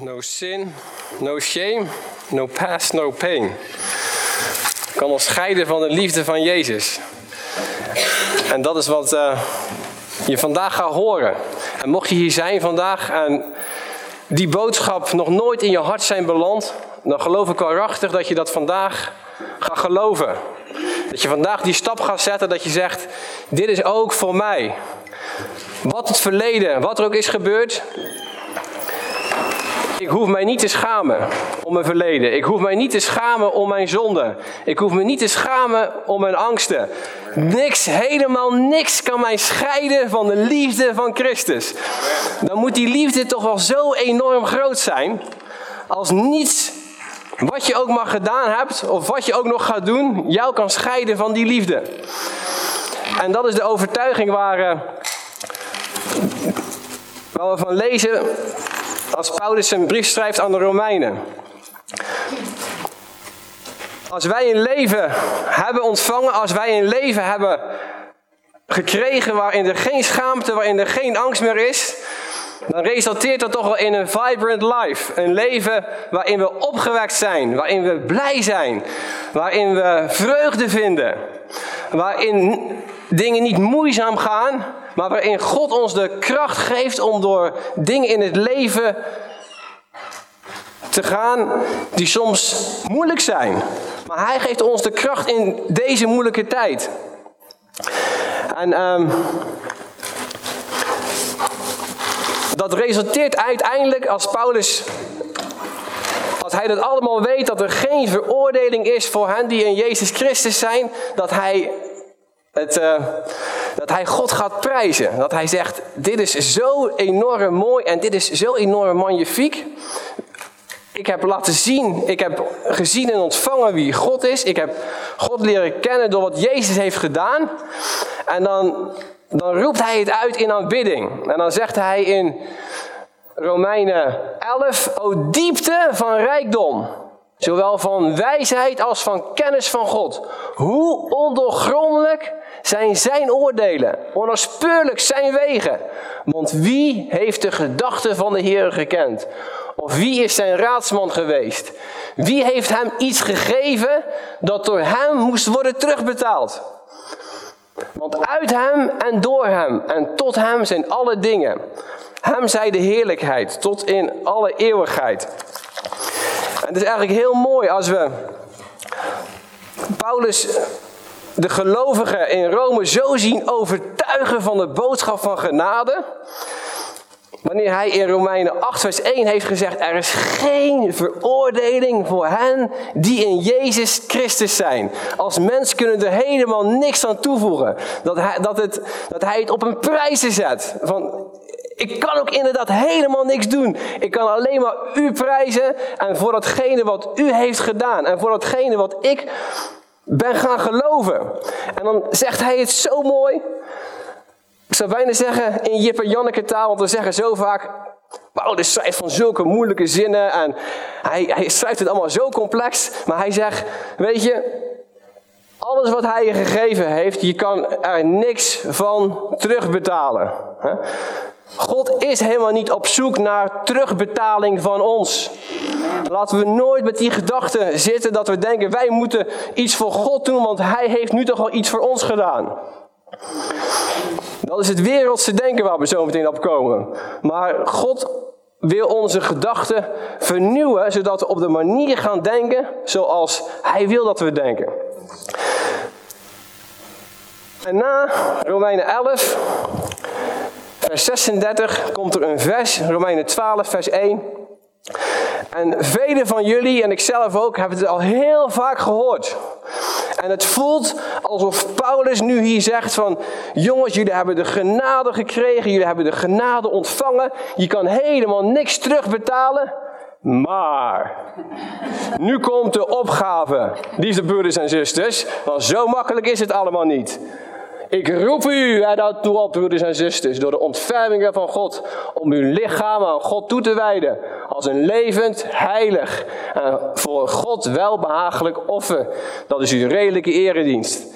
No sin, no shame, no past, no pain. Kan ons scheiden van de liefde van Jezus. En dat is wat uh, je vandaag gaat horen. En mocht je hier zijn vandaag en die boodschap nog nooit in je hart zijn beland, dan geloof ik waarachtig dat je dat vandaag gaat geloven. Dat je vandaag die stap gaat zetten dat je zegt, dit is ook voor mij. Wat het verleden, wat er ook is gebeurd, ik hoef mij niet te schamen om mijn verleden. Ik hoef mij niet te schamen om mijn zonde. Ik hoef me niet te schamen om mijn angsten. Niks, helemaal niks kan mij scheiden van de liefde van Christus. Dan moet die liefde toch wel zo enorm groot zijn. Als niets wat je ook maar gedaan hebt, of wat je ook nog gaat doen, jou kan scheiden van die liefde. En dat is de overtuiging waar, uh, waar we van lezen als Paulus een brief schrijft aan de Romeinen. Als wij een leven hebben ontvangen, als wij een leven hebben gekregen waarin er geen schaamte, waarin er geen angst meer is, dan resulteert dat toch wel in een vibrant life. Een leven waarin we opgewekt zijn, waarin we blij zijn, waarin we vreugde vinden, waarin dingen niet moeizaam gaan, maar waarin God ons de kracht geeft om door dingen in het leven te gaan die soms moeilijk zijn. Maar Hij geeft ons de kracht in deze moeilijke tijd. En um, dat resulteert uiteindelijk als Paulus, als hij dat allemaal weet, dat er geen veroordeling is voor hen die in Jezus Christus zijn, dat hij uh, dat hij God gaat prijzen. Dat hij zegt, dit is zo enorm mooi en dit is zo enorm magnifiek. Ik heb laten zien, ik heb gezien en ontvangen wie God is. Ik heb God leren kennen door wat Jezus heeft gedaan. En dan, dan roept hij het uit in aanbidding. En dan zegt hij in Romeinen 11, o diepte van rijkdom. Zowel van wijsheid als van kennis van God. Hoe ondoorgrondelijk zijn zijn oordelen, onnaspeurlijk zijn wegen. Want wie heeft de gedachten van de Heer gekend? Of wie is zijn raadsman geweest? Wie heeft hem iets gegeven dat door hem moest worden terugbetaald? Want uit hem en door hem en tot hem zijn alle dingen. Hem zij de heerlijkheid tot in alle eeuwigheid. Het is eigenlijk heel mooi als we Paulus de gelovigen in Rome zo zien overtuigen van de boodschap van genade. Wanneer hij in Romeinen 8, vers 1 heeft gezegd: Er is geen veroordeling voor hen die in Jezus Christus zijn. Als mens kunnen er helemaal niks aan toevoegen. Dat hij, dat het, dat hij het op een prijs zet. Van, ik kan ook inderdaad helemaal niks doen. Ik kan alleen maar u prijzen en voor datgene wat u heeft gedaan. En voor datgene wat ik ben gaan geloven. En dan zegt hij het zo mooi. Ik zou bijna zeggen in Jip en Janneke taal, want we zeggen zo vaak, Paulus schrijft van zulke moeilijke zinnen en hij, hij schrijft het allemaal zo complex. Maar hij zegt, weet je, alles wat hij je gegeven heeft, je kan er niks van terugbetalen. God is helemaal niet op zoek naar terugbetaling van ons. Laten we nooit met die gedachte zitten dat we denken wij moeten iets voor God doen, want Hij heeft nu toch al iets voor ons gedaan. Dat is het wereldse denken waar we zo meteen op komen. Maar God wil onze gedachten vernieuwen, zodat we op de manier gaan denken zoals Hij wil dat we denken. En na Romeinen 11 vers 36 komt er een vers, Romeinen 12, vers 1. En velen van jullie, en ik zelf ook, hebben het al heel vaak gehoord. En het voelt alsof Paulus nu hier zegt van, jongens, jullie hebben de genade gekregen, jullie hebben de genade ontvangen, je kan helemaal niks terugbetalen. Maar, nu komt de opgave, liefde broeders en zusters, want zo makkelijk is het allemaal niet. Ik roep u er toe op, broeders en zusters, door de ontfermingen van God, om uw lichaam aan God toe te wijden, als een levend, heilig en voor God welbehagelijk offer. Dat is uw redelijke eredienst.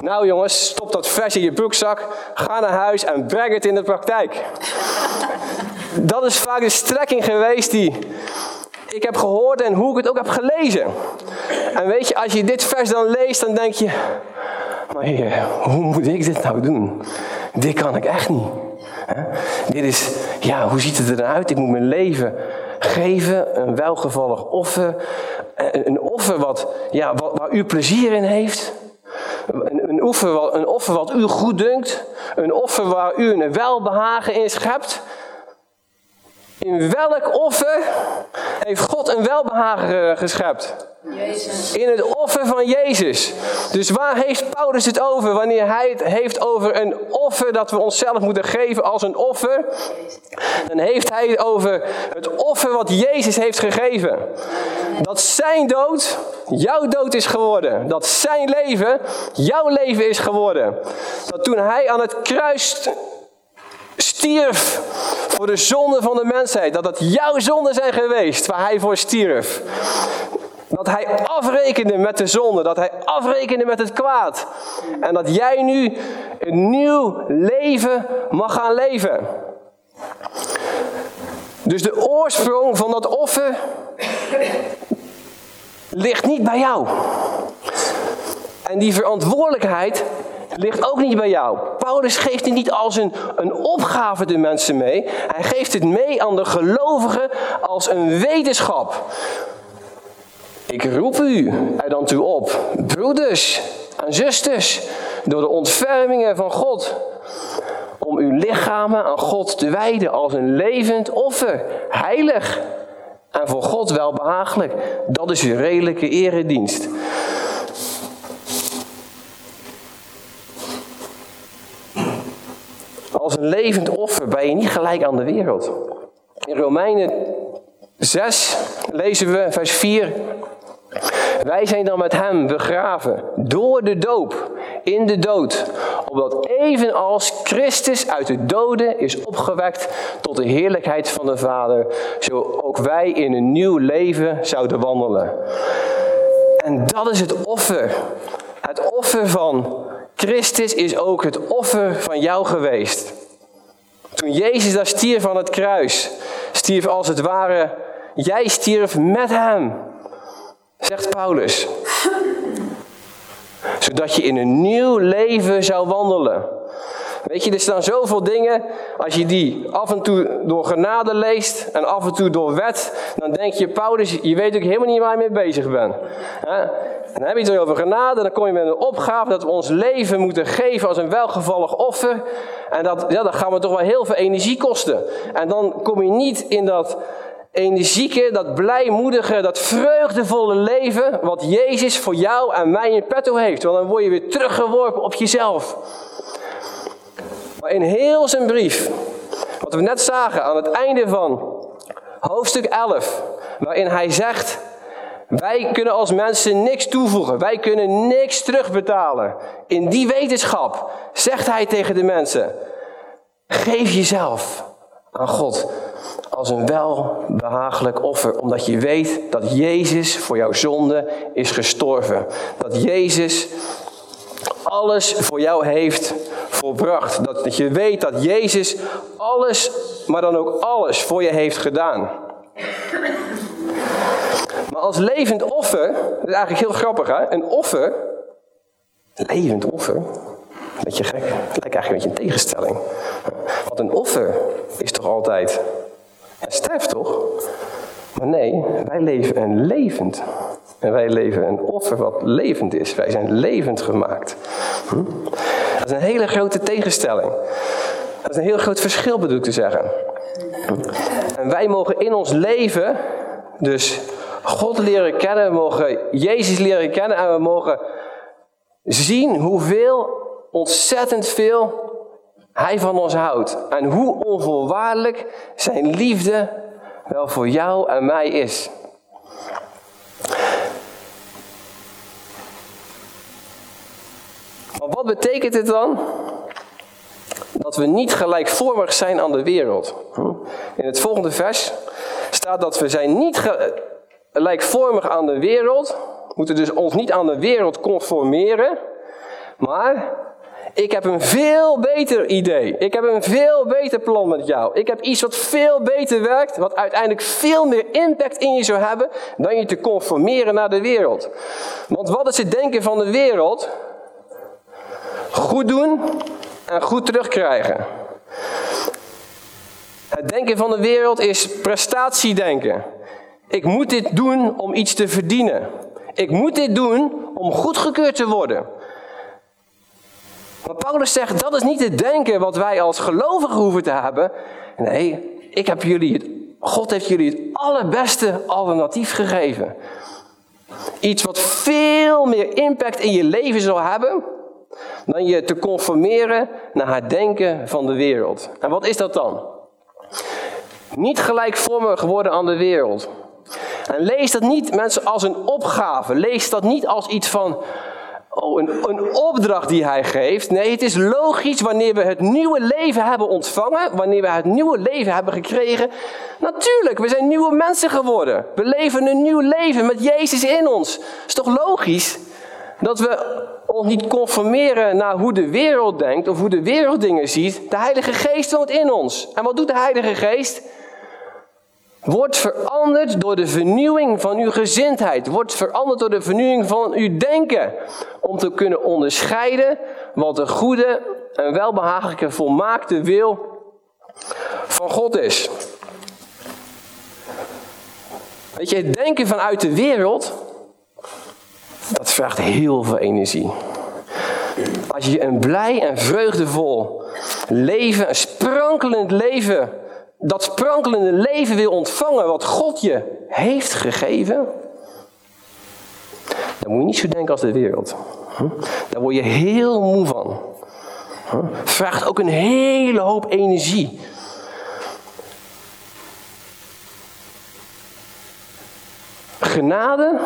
Nou jongens, stop dat vers in je broekzak, ga naar huis en breng het in de praktijk. Dat is vaak de strekking geweest die ik heb gehoord en hoe ik het ook heb gelezen. En weet je, als je dit vers dan leest, dan denk je, maar hoe moet ik dit nou doen? Dit kan ik echt niet. Dit is, ja, hoe ziet het er dan uit? Ik moet mijn leven geven, een welgevallig offer. Een offer wat, ja, wat, waar u plezier in heeft. Een, offer, een offer wat u goed dunkt. Een offer waar u een welbehagen in schept. In welk offer heeft God een welbehagen geschept? Jezus. In het offer van Jezus. Dus waar heeft Paulus het over wanneer hij het heeft over een offer dat we onszelf moeten geven als een offer? Dan heeft hij het over het offer wat Jezus heeft gegeven. Dat zijn dood jouw dood is geworden. Dat zijn leven jouw leven is geworden. Dat toen hij aan het kruis stierf voor de zonde van de mensheid. Dat dat jouw zonden zijn geweest waar hij voor stierf. Dat hij afrekende met de zonde, dat hij afrekende met het kwaad. En dat jij nu een nieuw leven mag gaan leven. Dus de oorsprong van dat offer ligt niet bij jou. En die verantwoordelijkheid ligt ook niet bij jou. Paulus geeft het niet als een, een opgave de mensen mee. Hij geeft het mee aan de gelovigen als een wetenschap. Ik roep u er dan toe op, broeders en zusters, door de ontfermingen van God, om uw lichamen aan God te wijden als een levend offer, heilig en voor God wel behagelijk. Dat is uw redelijke eredienst. Als een levend offer ben je niet gelijk aan de wereld. In Romeinen 6 lezen we vers 4. Wij zijn dan met hem begraven door de doop in de dood, opdat evenals Christus uit de doden is opgewekt tot de heerlijkheid van de Vader, zo ook wij in een nieuw leven zouden wandelen. En dat is het offer. Het offer van Christus is ook het offer van jou geweest. Toen Jezus daar stierf van het kruis, stierf als het ware, jij stierf met hem, zegt Paulus. Zodat je in een nieuw leven zou wandelen. Weet je, er staan zoveel dingen, als je die af en toe door genade leest en af en toe door wet, dan denk je, Paulus, je weet ook helemaal niet waar je mee bezig bent. En dan heb je het over genade, dan kom je met een opgave dat we ons leven moeten geven als een welgevallig offer. En dat, ja, dat gaan we toch wel heel veel energie kosten. En dan kom je niet in dat energieke, dat blijmoedige, dat vreugdevolle leven wat Jezus voor jou en mij in petto heeft. Want dan word je weer teruggeworpen op jezelf. In heel zijn brief, wat we net zagen aan het einde van hoofdstuk 11, waarin hij zegt wij kunnen als mensen niks toevoegen. Wij kunnen niks terugbetalen. In die wetenschap zegt hij tegen de mensen: geef jezelf aan God als een welbehagelijk offer, omdat je weet dat Jezus voor jouw zonde is gestorven. Dat Jezus alles voor jou heeft volbracht. Dat je weet dat Jezus alles, maar dan ook alles voor je heeft gedaan. Maar als levend offer, dat is eigenlijk heel grappig hè, een offer, levend offer, beetje gek, lijkt eigenlijk een beetje een tegenstelling. Want een offer is toch altijd, het sterft toch? Maar nee, wij leven een levend. En wij leven een offer wat levend is. Wij zijn levend gemaakt. Hm? Dat is een hele grote tegenstelling. Dat is een heel groot verschil bedoel ik te zeggen. En wij mogen in ons leven dus God leren kennen, we mogen Jezus leren kennen en we mogen zien hoeveel, ontzettend veel Hij van ons houdt. En hoe onvoorwaardelijk Zijn liefde wel voor jou en mij is. Wat betekent het dan? Dat we niet gelijkvormig zijn aan de wereld. In het volgende vers staat dat we zijn niet gelijkvormig aan de wereld. We moeten dus ons niet aan de wereld conformeren. Maar ik heb een veel beter idee. Ik heb een veel beter plan met jou. Ik heb iets wat veel beter werkt, wat uiteindelijk veel meer impact in je zou hebben dan je te conformeren naar de wereld. Want wat is het denken van de wereld? Goed doen en goed terugkrijgen. Het denken van de wereld is prestatiedenken. Ik moet dit doen om iets te verdienen. Ik moet dit doen om goedgekeurd te worden. Maar Paulus zegt, dat is niet het denken wat wij als gelovigen hoeven te hebben. Nee, ik heb jullie het, God heeft jullie het allerbeste alternatief gegeven. Iets wat veel meer impact in je leven zal hebben dan je te conformeren naar het denken van de wereld. En wat is dat dan? Niet gelijkvormig worden aan de wereld. En lees dat niet mensen als een opgave. Lees dat niet als iets van oh, een, een opdracht die hij geeft. Nee, het is logisch wanneer we het nieuwe leven hebben ontvangen, wanneer we het nieuwe leven hebben gekregen. Natuurlijk, we zijn nieuwe mensen geworden. We leven een nieuw leven met Jezus in ons. Is toch logisch dat we ons niet conformeren naar hoe de wereld denkt of hoe de wereld dingen ziet. De Heilige Geest woont in ons. En wat doet de Heilige Geest? Wordt veranderd door de vernieuwing van uw gezindheid. Wordt veranderd door de vernieuwing van uw denken. Om te kunnen onderscheiden wat de goede en welbehagelijke volmaakte wil van God is. Weet je, het denken vanuit de wereld, dat vraagt heel veel energie. Als je een blij en vreugdevol leven, een sprankelend leven dat sprankelende leven wil ontvangen wat God je heeft gegeven, dan moet je niet zo denken als de wereld. Daar word je heel moe van. Vraagt ook een hele hoop energie. Genade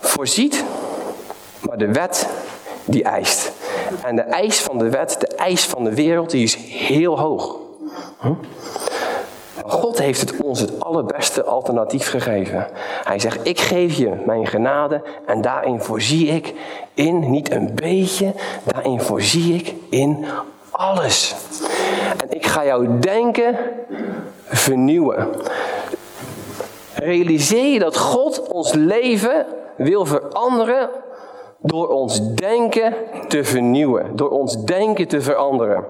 voorziet, maar de wet die eist. En de eis van de wet, de eis van de wereld, die is heel hoog. God heeft het ons het allerbeste alternatief gegeven. Hij zegt, ik geef je mijn genade en daarin voorzie ik in, niet een beetje, daarin voorzie ik in alles. En ik ga jouw denken vernieuwen. Realiseer je dat God ons leven wil veranderen door ons denken te vernieuwen, door ons denken te veranderen.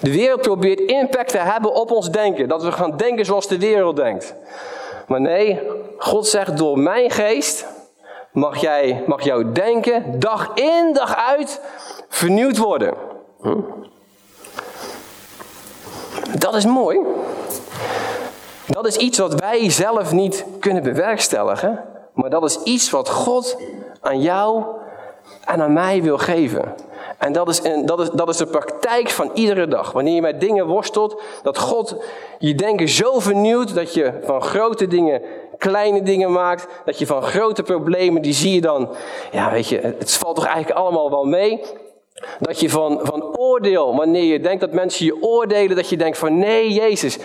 De wereld probeert impact te hebben op ons denken. Dat we gaan denken zoals de wereld denkt. Maar nee, God zegt door mijn geest mag, jij, mag jouw denken dag in dag uit vernieuwd worden. Hm? Dat is mooi. Dat is iets wat wij zelf niet kunnen bewerkstelligen. Maar dat is iets wat God aan jou en aan mij wil geven. En dat is, een, dat, is, dat is de praktijk van iedere dag. Wanneer je met dingen worstelt, dat God je denken zo vernieuwt dat je van grote dingen kleine dingen maakt. Dat je van grote problemen, die zie je dan, ja weet je, het valt toch eigenlijk allemaal wel mee. Dat je van, van oordeel, wanneer je denkt dat mensen je oordelen, dat je denkt van nee Jezus,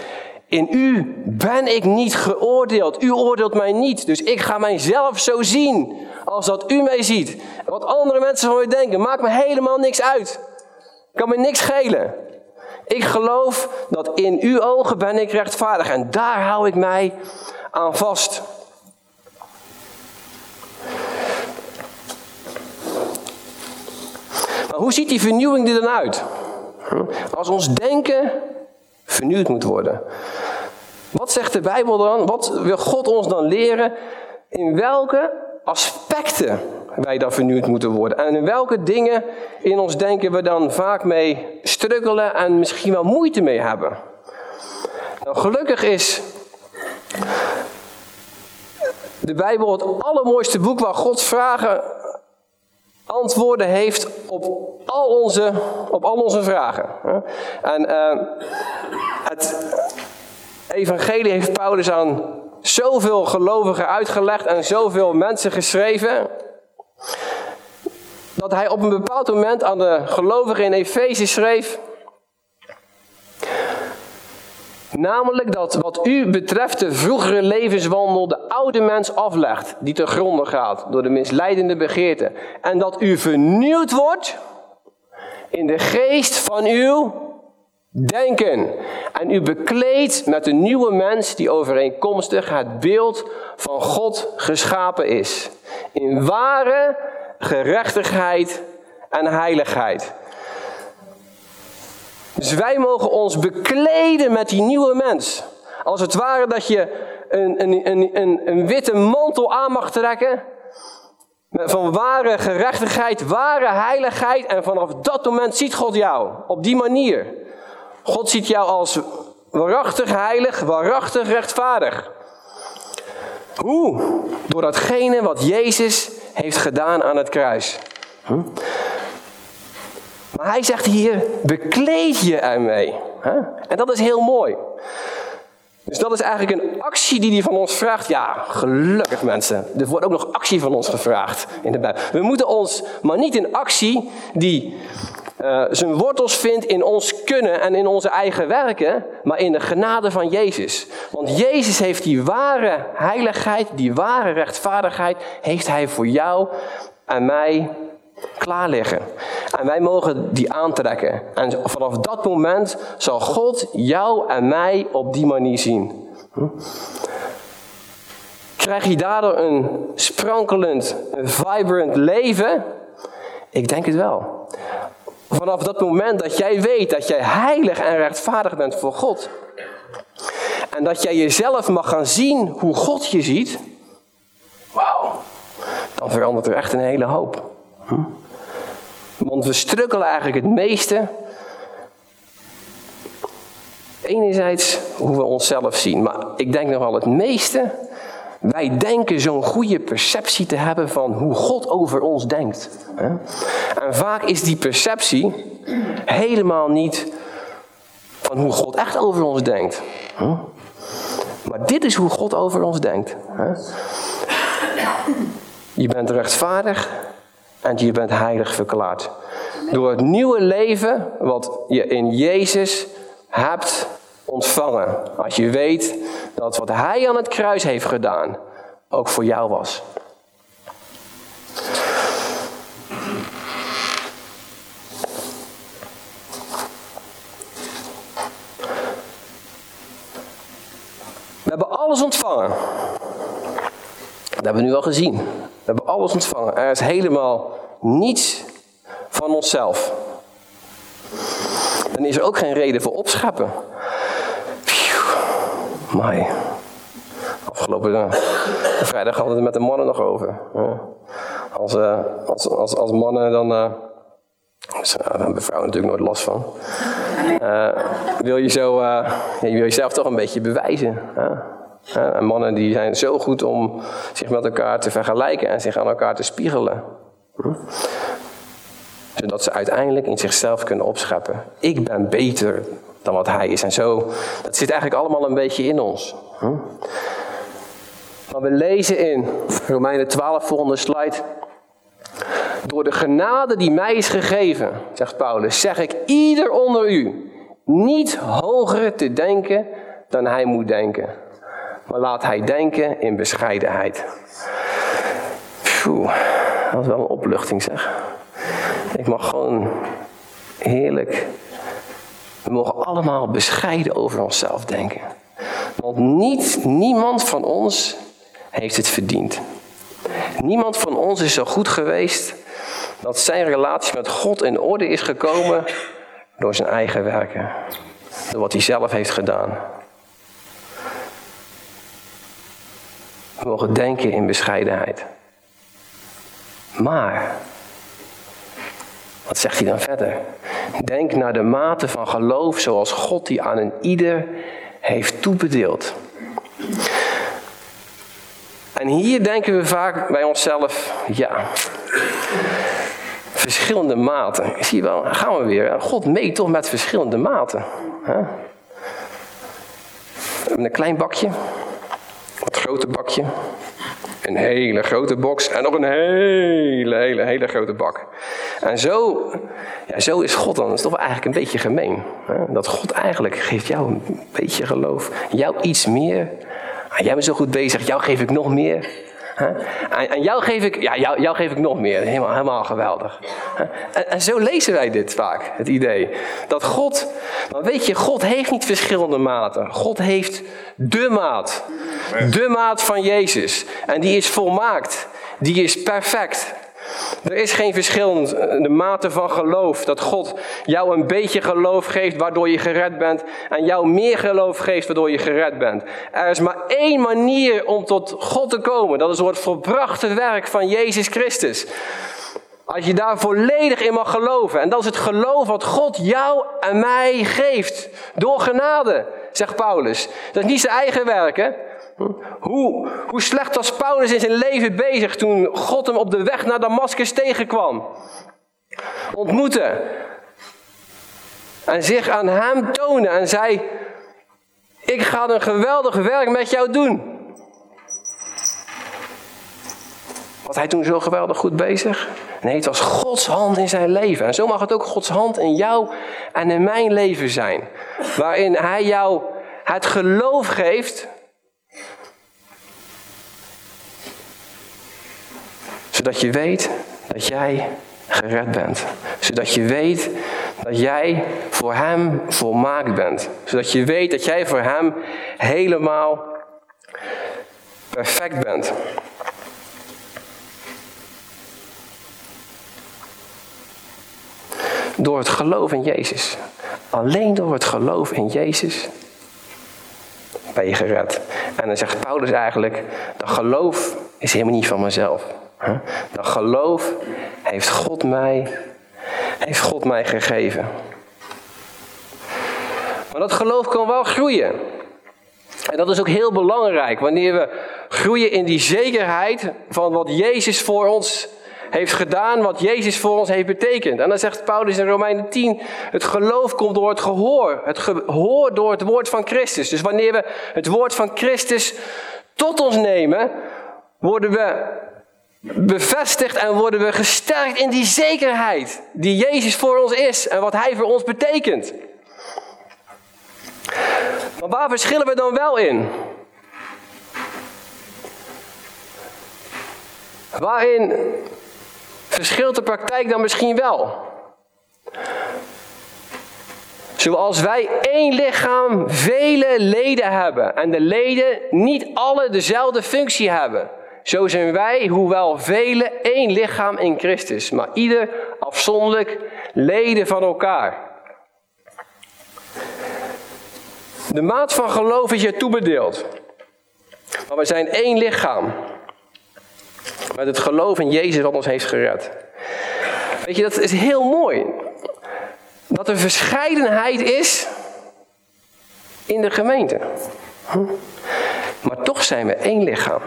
in u ben ik niet geoordeeld. U oordeelt mij niet. Dus ik ga mijzelf zo zien als dat u mij ziet. Wat andere mensen van mij denken, maakt me helemaal niks uit. Kan me niks schelen. Ik geloof dat in uw ogen ben ik rechtvaardig en daar hou ik mij aan vast. Maar hoe ziet die vernieuwing er dan uit? Als ons denken vernieuwd moet worden. Wat zegt de Bijbel dan? Wat wil God ons dan leren? In welke aspecten wij dan vernieuwd moeten worden. En in welke dingen in ons denken we dan vaak mee struggelen en misschien wel moeite mee hebben. Nou, gelukkig is de Bijbel het allermooiste boek waar God vragen, antwoorden heeft op al onze, op al onze vragen. En uh, het evangelie heeft Paulus aan zoveel gelovigen uitgelegd en zoveel mensen geschreven. Dat hij op een bepaald moment aan de gelovigen in Efeze schreef. Namelijk dat wat u betreft de vroegere levenswandel de oude mens aflegt, die te gronden gaat door de misleidende begeerte. En dat u vernieuwd wordt in de geest van uw denken. En u bekleedt met een nieuwe mens die overeenkomstig het beeld van God geschapen is. In ware gerechtigheid en heiligheid. Dus wij mogen ons bekleden met die nieuwe mens. Als het ware dat je een, een, een, een, witte mantel aan mag trekken. Van ware gerechtigheid, ware heiligheid. En vanaf dat moment ziet God jou. Op die manier. God ziet jou als waarachtig heilig, waarachtig rechtvaardig. Hoe? Door datgene wat Jezus heeft gedaan aan het kruis. Hm? Maar hij zegt hier, bekleed je ermee. En dat is heel mooi. Dus dat is eigenlijk een actie die hij van ons vraagt. Ja, gelukkig mensen. Er wordt ook nog actie van ons gevraagd in de Bijbel. We moeten ons, maar niet een actie die uh, zijn wortels vindt in ons kunnen en in onze eigen werken, maar in de genade van Jezus. Want Jezus heeft die ware heiligheid, die ware rechtvaardigheid, heeft hij voor jou en mij klaar liggen. En wij mogen die aantrekken. En vanaf dat moment zal God jou en mij op die manier zien. Hm? Krijg je daardoor een sprankelend, vibrant leven? Ik denk het wel. Vanaf dat moment dat jij weet dat jij heilig en rechtvaardig bent voor God. En dat jij jezelf mag gaan zien hoe God je ziet. Wauw, dan verandert er echt een hele hoop. Hm? Want we strukkelen eigenlijk het meeste. Enerzijds hoe we onszelf zien, maar ik denk nog wel het meeste. Wij denken zo'n goede perceptie te hebben van hoe God over ons denkt. En vaak is die perceptie helemaal niet van hoe God echt over ons denkt. Maar dit is hoe God over ons denkt. Je bent rechtvaardig, en je bent heilig verklaard. Door het nieuwe leven wat je in Jezus hebt ontvangen. Als je weet dat wat Hij aan het kruis heeft gedaan ook voor jou was. We hebben alles ontvangen. Dat hebben we nu al gezien. We hebben alles ontvangen. Er is helemaal niets van onszelf. Dan is er ook geen reden voor opscheppen. Mai. Afgelopen uh, vrijdag hadden we het met de mannen nog over. als, uh, als, als, als mannen dan. Uh, daar hebben vrouwen natuurlijk nooit last van. wil je zo. wil jezelf toch een beetje bewijzen. En mannen die zijn zo goed om zich met elkaar te vergelijken en zich aan elkaar te spiegelen. Zodat ze uiteindelijk in zichzelf kunnen opscheppen. Ik ben beter dan wat hij is. En zo, dat zit eigenlijk allemaal een beetje in ons. Maar we lezen in Romeinen 12, volgende slide. Door de genade die mij is gegeven, zegt Paulus, zeg ik ieder onder u niet hoger te denken dan hij moet denken maar laat hij denken in bescheidenheid. Phew, dat is wel een opluchting zeg. Ik mag gewoon heerlijk. We mogen allemaal bescheiden over onszelf denken. Want niet, niemand van ons heeft het verdiend. Niemand van ons is zo goed geweest dat zijn relatie met God in orde is gekomen door zijn eigen werken. Door wat hij zelf heeft gedaan. We mogen denken in bescheidenheid. Maar, wat zegt hij dan verder? Denk naar de mate van geloof zoals God die aan een ieder heeft toebedeeld. En hier denken we vaak bij onszelf, ja, verschillende maten. Zie je wel, gaan we weer. God meet toch met verschillende maten. We hebben een klein bakje grote bakje. Een hele grote box en nog een hele, hele, hele grote bak. En zo, ja, zo is God dan. Dat is toch eigenlijk een beetje gemeen. Hè? Dat God eigenlijk geeft jou een beetje geloof. Jou iets meer. Ah, jij bent zo goed bezig, jou geef ik nog meer. En, jou, geef ik, ja, jou, jou, geef ik nog meer. Helemaal, helemaal geweldig. En, en, zo lezen wij dit vaak, het idee. Dat God, maar weet je, God heeft niet verschillende maten. God heeft de maat. De maat van Jezus. En die is volmaakt. Die is perfect. Er is geen verschillende mate van geloof. Dat God jou een beetje geloof geeft waardoor je gered bent. En jou meer geloof geeft waardoor je gered bent. Er is maar één manier om tot God te komen. Dat is door het volbrachte werk van Jezus Christus. Als je daar volledig in mag geloven. En dat is het geloof wat God jou en mij geeft. Door genade, zegt Paulus. Dat is niet zijn eigen werk, hè? Hoe, hoe slecht was Paulus in zijn leven bezig toen God hem op de weg naar Damascus tegenkwam? Ontmoette. En zich aan hem tonen en zei: Ik ga een geweldig werk met jou doen. Was hij toen zo geweldig goed bezig? Nee, het was Gods hand in zijn leven. En zo mag het ook Gods hand in jou en in mijn leven zijn. Waarin hij jou het geloof geeft Zodat je weet dat jij gered bent. Zodat je weet dat jij voor Hem volmaakt bent. Zodat je weet dat jij voor Hem helemaal perfect bent. Door het geloof in Jezus. Alleen door het geloof in Jezus ben je gered. En dan zegt Paulus eigenlijk, dat geloof is helemaal niet van mezelf. Dat geloof heeft God mij, heeft God mij gegeven. Maar dat geloof kan wel groeien. En dat is ook heel belangrijk wanneer we groeien in die zekerheid van wat Jezus voor ons heeft gedaan, wat Jezus voor ons heeft betekend. En dan zegt Paulus in Romeinen 10, het geloof komt door het gehoor. Het gehoor door het woord van Christus. Dus wanneer we het woord van Christus tot ons nemen, worden we bevestigd en worden we gesterkt in die zekerheid die Jezus voor ons is en wat Hij voor ons betekent. Maar waar verschillen we dan wel in? Waarin verschilt de praktijk dan misschien wel? Zoals wij één lichaam vele leden hebben en de leden niet alle dezelfde functie hebben. Zo zijn wij, hoewel vele, één lichaam in Christus, maar ieder afzonderlijk leden van elkaar. De maat van geloof is je toebedeeld. Maar we zijn één lichaam. Met het geloof in Jezus wat ons heeft gered. Weet je, dat is heel mooi. Dat er verscheidenheid is in de gemeente. Hm? Maar toch zijn we één lichaam.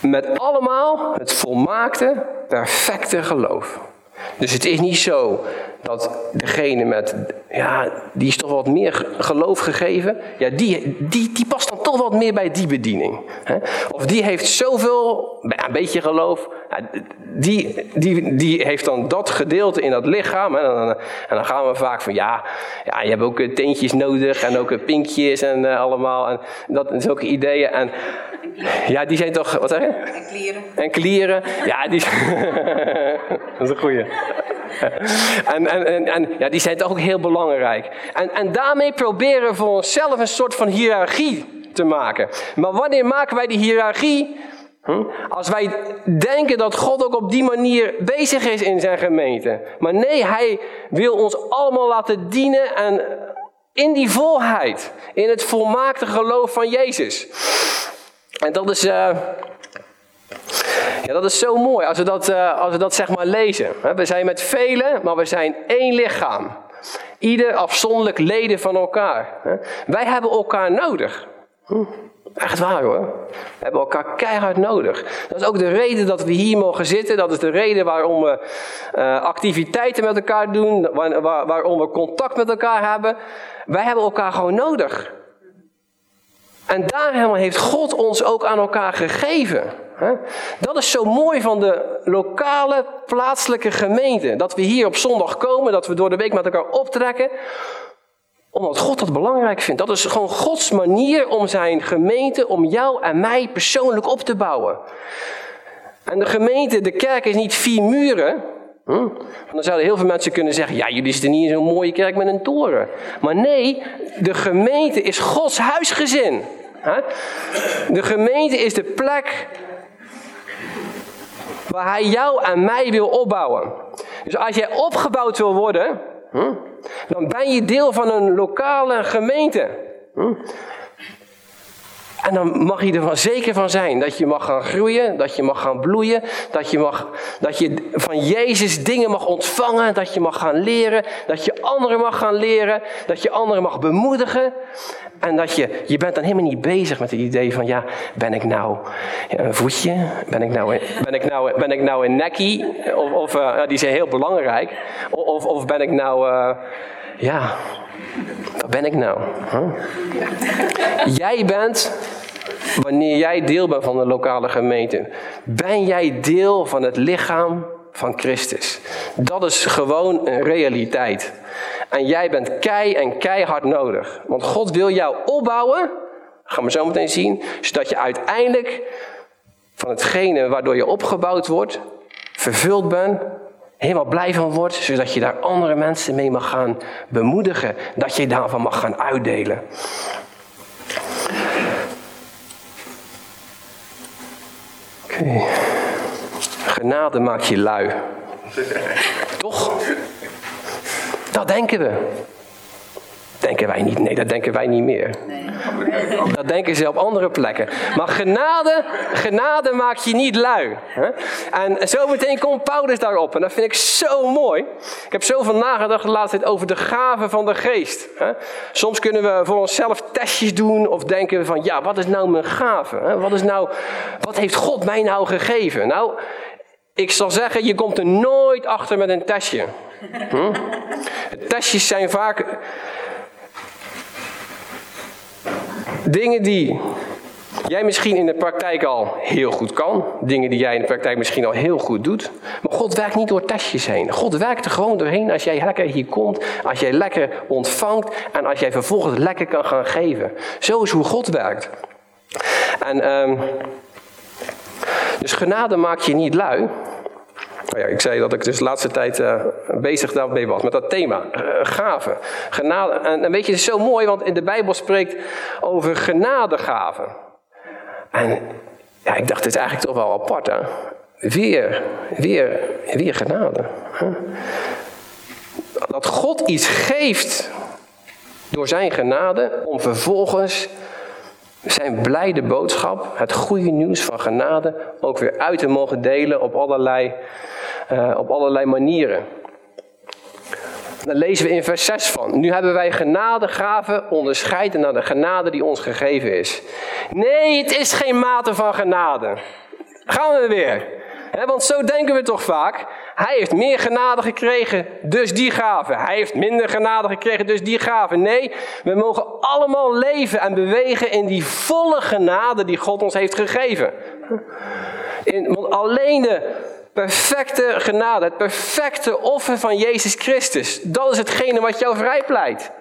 Met allemaal het volmaakte, perfecte geloof. Dus het is niet zo dat degene met, ja, die is toch wat meer geloof gegeven. Ja, die, die, die past dan toch wat meer bij die bediening. Hè? Of die heeft zoveel, een beetje geloof. Die, die, die heeft dan dat gedeelte in dat lichaam. En dan, en dan gaan we vaak van, ja, ja, je hebt ook teentjes nodig en ook pinkjes en uh, allemaal. En dat, zulke ideeën. En, ja, die zijn toch, wat zeg je? En klieren. En klieren, ja, die, dat is een goeie. En, en, en, en, ja, die zijn toch ook heel belangrijk. En, en daarmee proberen we voor onszelf een soort van hiërarchie te maken. Maar wanneer maken wij die hiërarchie? Hm? Als wij denken dat God ook op die manier bezig is in zijn gemeente. Maar nee, hij wil ons allemaal laten dienen en in die volheid. In het volmaakte geloof van Jezus. En dat is, uh, ja, dat is zo mooi als we dat, uh, als we dat zeg maar lezen. We zijn met velen, maar we zijn één lichaam. Ieder afzonderlijk leden van elkaar. Wij hebben elkaar nodig. Hm. Echt waar hoor. We hebben elkaar keihard nodig. Dat is ook de reden dat we hier mogen zitten. Dat is de reden waarom we uh, activiteiten met elkaar doen. Waar, waar, waarom we contact met elkaar hebben. Wij hebben elkaar gewoon nodig. En daarom heeft God ons ook aan elkaar gegeven. Dat is zo mooi van de lokale, plaatselijke gemeente. Dat we hier op zondag komen, dat we door de week met elkaar optrekken. Omdat God dat belangrijk vindt. Dat is gewoon Gods manier om zijn gemeente, om jou en mij persoonlijk op te bouwen. En de gemeente, de kerk is niet vier muren. Hm? Dan zouden heel veel mensen kunnen zeggen: Ja, jullie zitten niet in zo'n mooie kerk met een toren. Maar nee, de gemeente is Gods huisgezin. De gemeente is de plek waar Hij jou en mij wil opbouwen. Dus als jij opgebouwd wil worden, hm, dan ben je deel van een lokale gemeente. En dan mag je ervan zeker van zijn dat je mag gaan groeien, dat je mag gaan bloeien, dat je, mag, dat je van Jezus dingen mag ontvangen, dat je mag gaan leren, dat je anderen mag gaan leren, dat je anderen mag bemoedigen. En dat je, je bent dan helemaal niet bezig met het idee van, ja, ben ik nou een voetje? Ben ik nou een, ben ik nou, ben ik nou een nekkie? Of, of uh, die zijn heel belangrijk. Of, of ben ik nou, uh, ja, wat ben ik nou? Jij bent, wanneer jij deel bent van de lokale gemeente, ben jij deel van het lichaam van Christus. Dat is gewoon een realiteit. En jij bent kei en keihard nodig. Want God wil jou opbouwen, gaan we zo meteen zien, zodat je uiteindelijk van hetgene waardoor je opgebouwd wordt, vervuld bent, helemaal blij van wordt, zodat je daar andere mensen mee mag gaan bemoedigen, dat je daarvan mag gaan uitdelen. Oké. Genade maakt je lui. Toch? Dat denken we. Denken wij niet. Nee, dat denken wij niet meer. Nee. Dat denken ze op andere plekken. Maar genade, genade maakt je niet lui. En zo meteen komt Paulus daarop. En dat vind ik zo mooi. Ik heb zoveel nagedacht de laatste tijd over de gaven van de geest. Soms kunnen we voor onszelf testjes doen. Of denken van, ja, wat is nou mijn gave? Wat, is nou, wat heeft God mij nou gegeven? Nou, ik zal zeggen, je komt er nooit achter met een testje. Hm? Testjes zijn vaak dingen die jij misschien in de praktijk al heel goed kan. Dingen die jij in de praktijk misschien al heel goed doet. Maar God werkt niet door testjes heen. God werkt er gewoon doorheen als jij lekker hier komt. Als jij lekker ontvangt. En als jij vervolgens lekker kan gaan geven. Zo is hoe God werkt. En... Um, dus genade maakt je niet lui. Nou ja, ik zei dat ik dus de laatste tijd uh, bezig daarmee was, met dat thema, uh, gaven. Genade. En, en, weet je, het is zo mooi, want in de Bijbel spreekt over genadegaven. En ja, ik dacht, dit is eigenlijk toch wel apart, hè? Weer, weer, weer genade. Dat God iets geeft door zijn genade, om vervolgens zijn blijde boodschap, het goede nieuws van genade, ook weer uit te mogen delen op allerlei, uh, op allerlei manieren. Dan lezen we in vers 6 van. Nu hebben wij genadegaven onderscheiden naar de genade die ons gegeven is. Nee, het is geen mate van genade. Gaan we weer want zo denken we toch vaak. Hij heeft meer genade gekregen, dus die gaven. Hij heeft minder genade gekregen, dus die gaven. Nee, we mogen allemaal leven en bewegen in die volle genade die God ons heeft gegeven. In, want alleen de perfecte genade, het perfecte offer van Jezus Christus, dat is hetgene wat jou vrijpleit.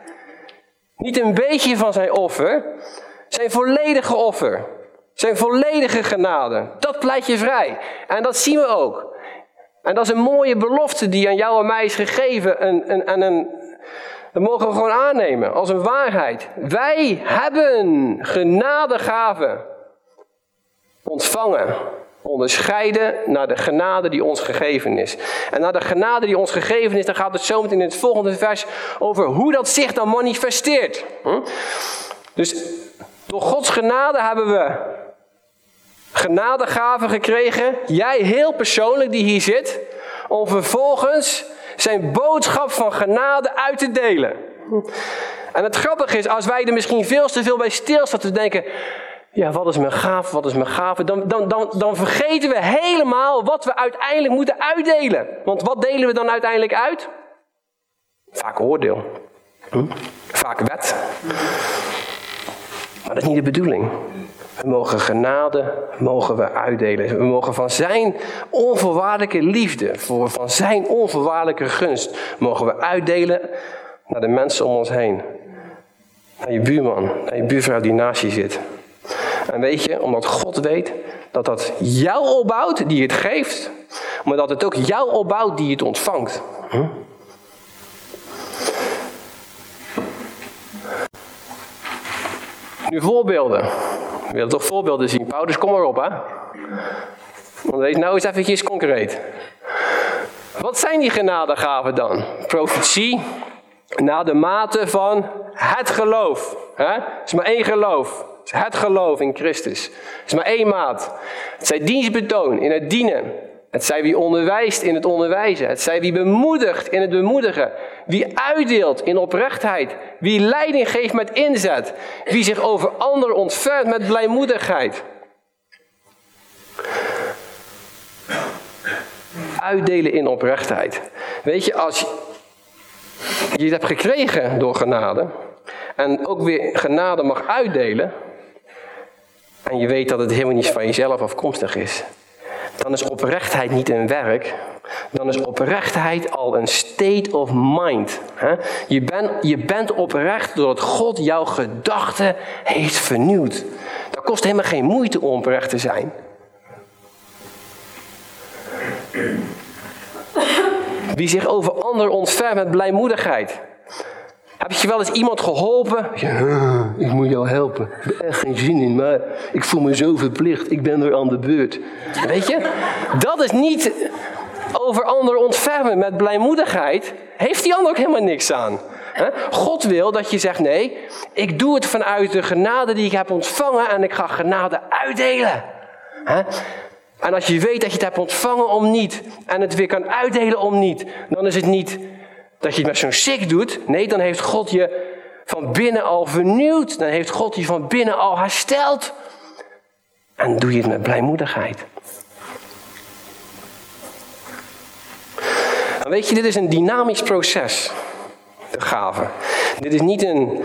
Niet een beetje van zijn offer, zijn volledige offer. Zijn volledige genade. Dat pleit je vrij. En dat zien we ook. En dat is een mooie belofte die aan jou en mij is gegeven. En, en, en dat mogen we gewoon aannemen als een waarheid. Wij hebben genadegaven ontvangen. Onderscheiden naar de genade die ons gegeven is. En naar de genade die ons gegeven is, dan gaat het zo meteen in het volgende vers over hoe dat zich dan manifesteert. Hm? Dus door Gods genade hebben we genadegaven gekregen, jij heel persoonlijk die hier zit, om vervolgens zijn boodschap van genade uit te delen. En het grappige is, als wij er misschien veel te veel bij stilstaan te denken, ja, wat is mijn gave, wat is mijn gave, dan, dan, dan, dan vergeten we helemaal wat we uiteindelijk moeten uitdelen. Want wat delen we dan uiteindelijk uit? Vaak oordeel. Hm? Vaak wet. Maar dat is niet de bedoeling. We mogen genade, mogen we uitdelen. We mogen van zijn onvoorwaardelijke liefde, van zijn onvoorwaardelijke gunst, mogen we uitdelen naar de mensen om ons heen. naar je buurman, naar je buurvrouw die naast je zit. En weet je, omdat God weet dat dat jou opbouwt die het geeft, maar dat het ook jou opbouwt die het ontvangt. Hm? Nu voorbeelden. We willen toch voorbeelden zien? Paulus, kom maar op, hè? Want wees nou eens eventjes concreet. Wat zijn die genadegaven dan? Profetie, naar de mate van het geloof. Het is maar één geloof. Het geloof in Christus. Het is maar één maat. Het zij dienstbetoon in het dienen. Het zij wie onderwijst in het onderwijzen. Het zij wie bemoedigt in het bemoedigen. Wie uitdeelt in oprechtheid. Wie leiding geeft met inzet. Wie zich over anderen ontfermt met blijmoedigheid. Uitdelen in oprechtheid. Weet je, als je het hebt gekregen door genade. En ook weer genade mag uitdelen. En je weet dat het helemaal niet van jezelf afkomstig is dan is oprechtheid niet een werk. Dan is oprechtheid al een state of mind. Je, bent, je bent oprecht doordat God jouw gedachten heeft vernieuwd. Dat kost helemaal geen moeite om oprecht te zijn. Wie zich over anderen ontfermt met blijmoedigheid. Heb je wel eens iemand geholpen? Ja, ik moet jou helpen. Ik heb echt geen zin in, maar ik voel me zo verplicht. Ik ben er aan de beurt. Weet je? Dat is niet over anderen ontfermen met blijmoedigheid. Heeft die ander ook helemaal niks aan. God wil dat je zegt: nee, ik doe het vanuit de genade die ik heb ontvangen en ik ga genade uitdelen. En als je weet dat je het hebt ontvangen om niet en het weer kan uitdelen om niet, dan is het niet dat je het met zo'n sick doet. Nee, dan heeft God je van binnen al vernieuwd. Dan heeft God je van binnen al hersteld. En doe je het met blijmoedigheid. Dan weet je, dit is een dynamisch proces. De gave. Dit is niet een,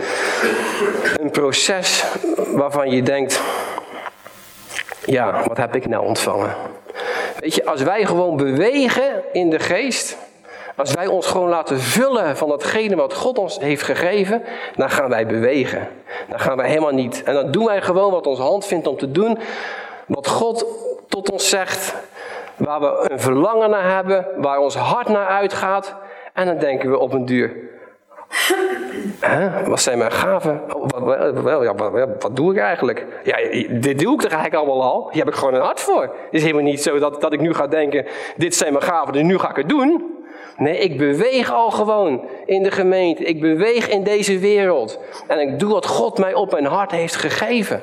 een proces waarvan je denkt: ja, wat heb ik nou ontvangen? Weet je, als wij gewoon bewegen in de geest, als wij ons gewoon laten vullen van datgene wat God ons heeft gegeven, dan gaan wij bewegen. Dan gaan wij helemaal niet. En dan doen wij gewoon wat onze hand vindt om te doen. Wat God tot ons zegt. Waar we een verlangen naar hebben. Waar ons hart naar uitgaat. En dan denken we op een duur. Wat zijn mijn gaven? Oh, wat, wat, wat, doe ik eigenlijk? Ja, dit doe ik toch eigenlijk allemaal al? Hier heb ik gewoon een hart voor. Het is helemaal niet zo dat, dat ik nu ga denken: dit zijn mijn gaven, dus nu ga ik het doen. Nee, ik beweeg al gewoon in de gemeente. Ik beweeg in deze wereld. En ik doe wat God mij op mijn hart heeft gegeven.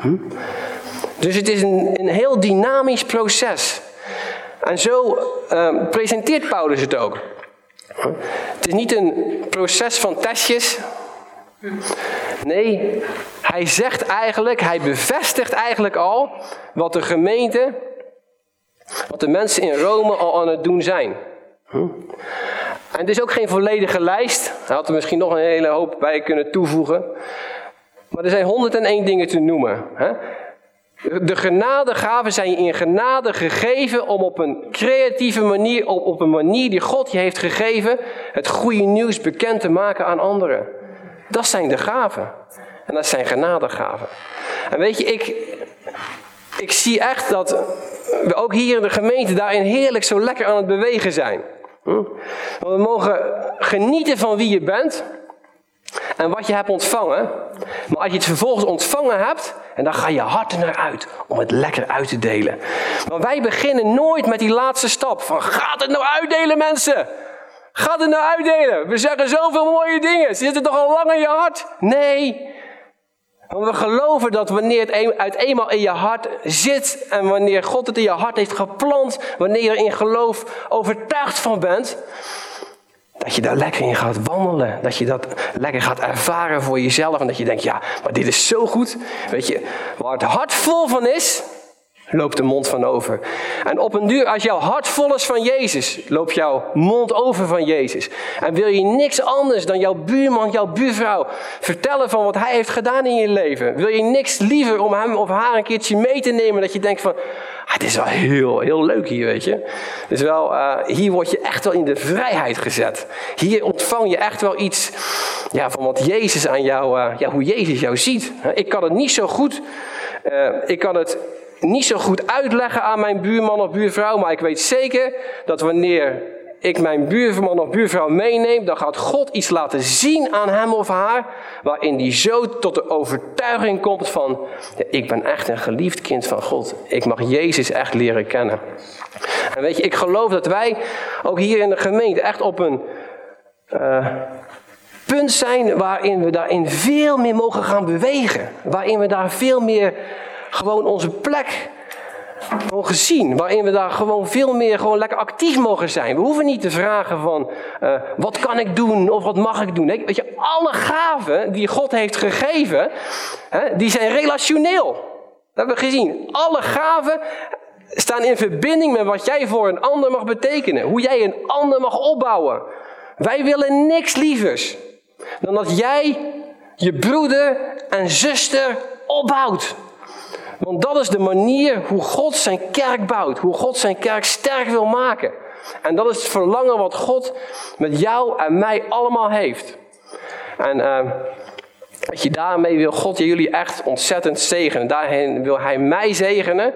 Hm? Dus het is een, een heel dynamisch proces. En zo uh, presenteert Paulus het ook. Het is niet een proces van testjes. Nee, hij zegt eigenlijk, hij bevestigt eigenlijk al wat de gemeente, wat de mensen in Rome al aan het doen zijn. En het is ook geen volledige lijst. Hij had er misschien nog een hele hoop bij kunnen toevoegen. Maar er zijn 101 dingen te noemen. De genadegaven zijn je in genade gegeven om op een creatieve manier, op, op een manier die God je heeft gegeven, het goede nieuws bekend te maken aan anderen. Dat zijn de gaven. En dat zijn genadegaven. En weet je, ik, ik zie echt dat we ook hier in de gemeente daarin heerlijk zo lekker aan het bewegen zijn. Hm? We mogen genieten van wie je bent en wat je hebt ontvangen. Maar als je het vervolgens ontvangen hebt, en dan ga je hard naar uit om het lekker uit te delen. Maar wij beginnen nooit met die laatste stap van gaat het nou uitdelen mensen? Gaat het nou uitdelen? We zeggen zoveel mooie dingen. Zit het toch al lang in je hart? Nee. Want we geloven dat wanneer het uit eenmaal in je hart zit en wanneer God het in je hart heeft geplant, wanneer je er in geloof overtuigd van bent, dat je daar lekker in gaat wandelen. Dat je dat lekker gaat ervaren voor jezelf en dat je denkt, ja, maar dit is zo goed. Weet je, waar het hart vol van is, loopt de mond van over. En op een duur, als jouw hart vol is van Jezus, loopt jouw mond over van Jezus. En wil je niks anders dan jouw buurman, jouw buurvrouw vertellen van wat hij heeft gedaan in je leven? Wil je niks liever om hem of haar een keertje mee te nemen dat je denkt van, het is wel heel, heel leuk hier, weet je. Dus wel, uh, hier word je echt wel in de vrijheid gezet. Hier ontvang je echt wel iets ja, van wat Jezus aan jou, uh, ja, hoe Jezus jou ziet. Ik kan het niet zo goed, uh, ik kan het niet zo goed uitleggen aan mijn buurman of buurvrouw, maar ik weet zeker dat wanneer ik mijn buurman of buurvrouw meeneem, dan gaat God iets laten zien aan hem of haar, waarin die zo tot de overtuiging komt van, ja, ik ben echt een geliefd kind van God. Ik mag Jezus echt leren kennen. En weet je, ik geloof dat wij ook hier in de gemeente echt op een uh, punt zijn waarin we daarin veel meer mogen gaan bewegen. Waarin we daar veel meer gewoon onze plek mogen zien. Waarin we daar gewoon veel meer gewoon lekker actief mogen zijn. We hoeven niet te vragen van uh, wat kan ik doen of wat mag ik doen. Weet je, alle gaven die God heeft gegeven, hè, die zijn relationeel. Dat hebben we gezien. Alle gaven staan in verbinding met wat jij voor een ander mag betekenen. Hoe jij een ander mag opbouwen. Wij willen niks lievers dan dat jij je broeder en zuster opbouwt. Want dat is de manier hoe God zijn kerk bouwt. Hoe God zijn kerk sterk wil maken. En dat is het verlangen wat God met jou en mij allemaal heeft. En uh, je, daarmee wil God jullie echt ontzettend zegenen. Daarin wil Hij mij zegenen.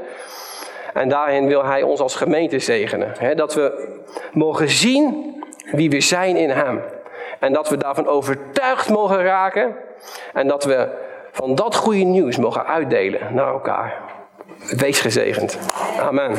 En daarin wil Hij ons als gemeente zegenen. dat we mogen zien wie we zijn in Hem. En dat we daarvan overtuigd mogen raken. En dat we van dat goede nieuws mogen uitdelen naar elkaar. Wees gezegend. Amen.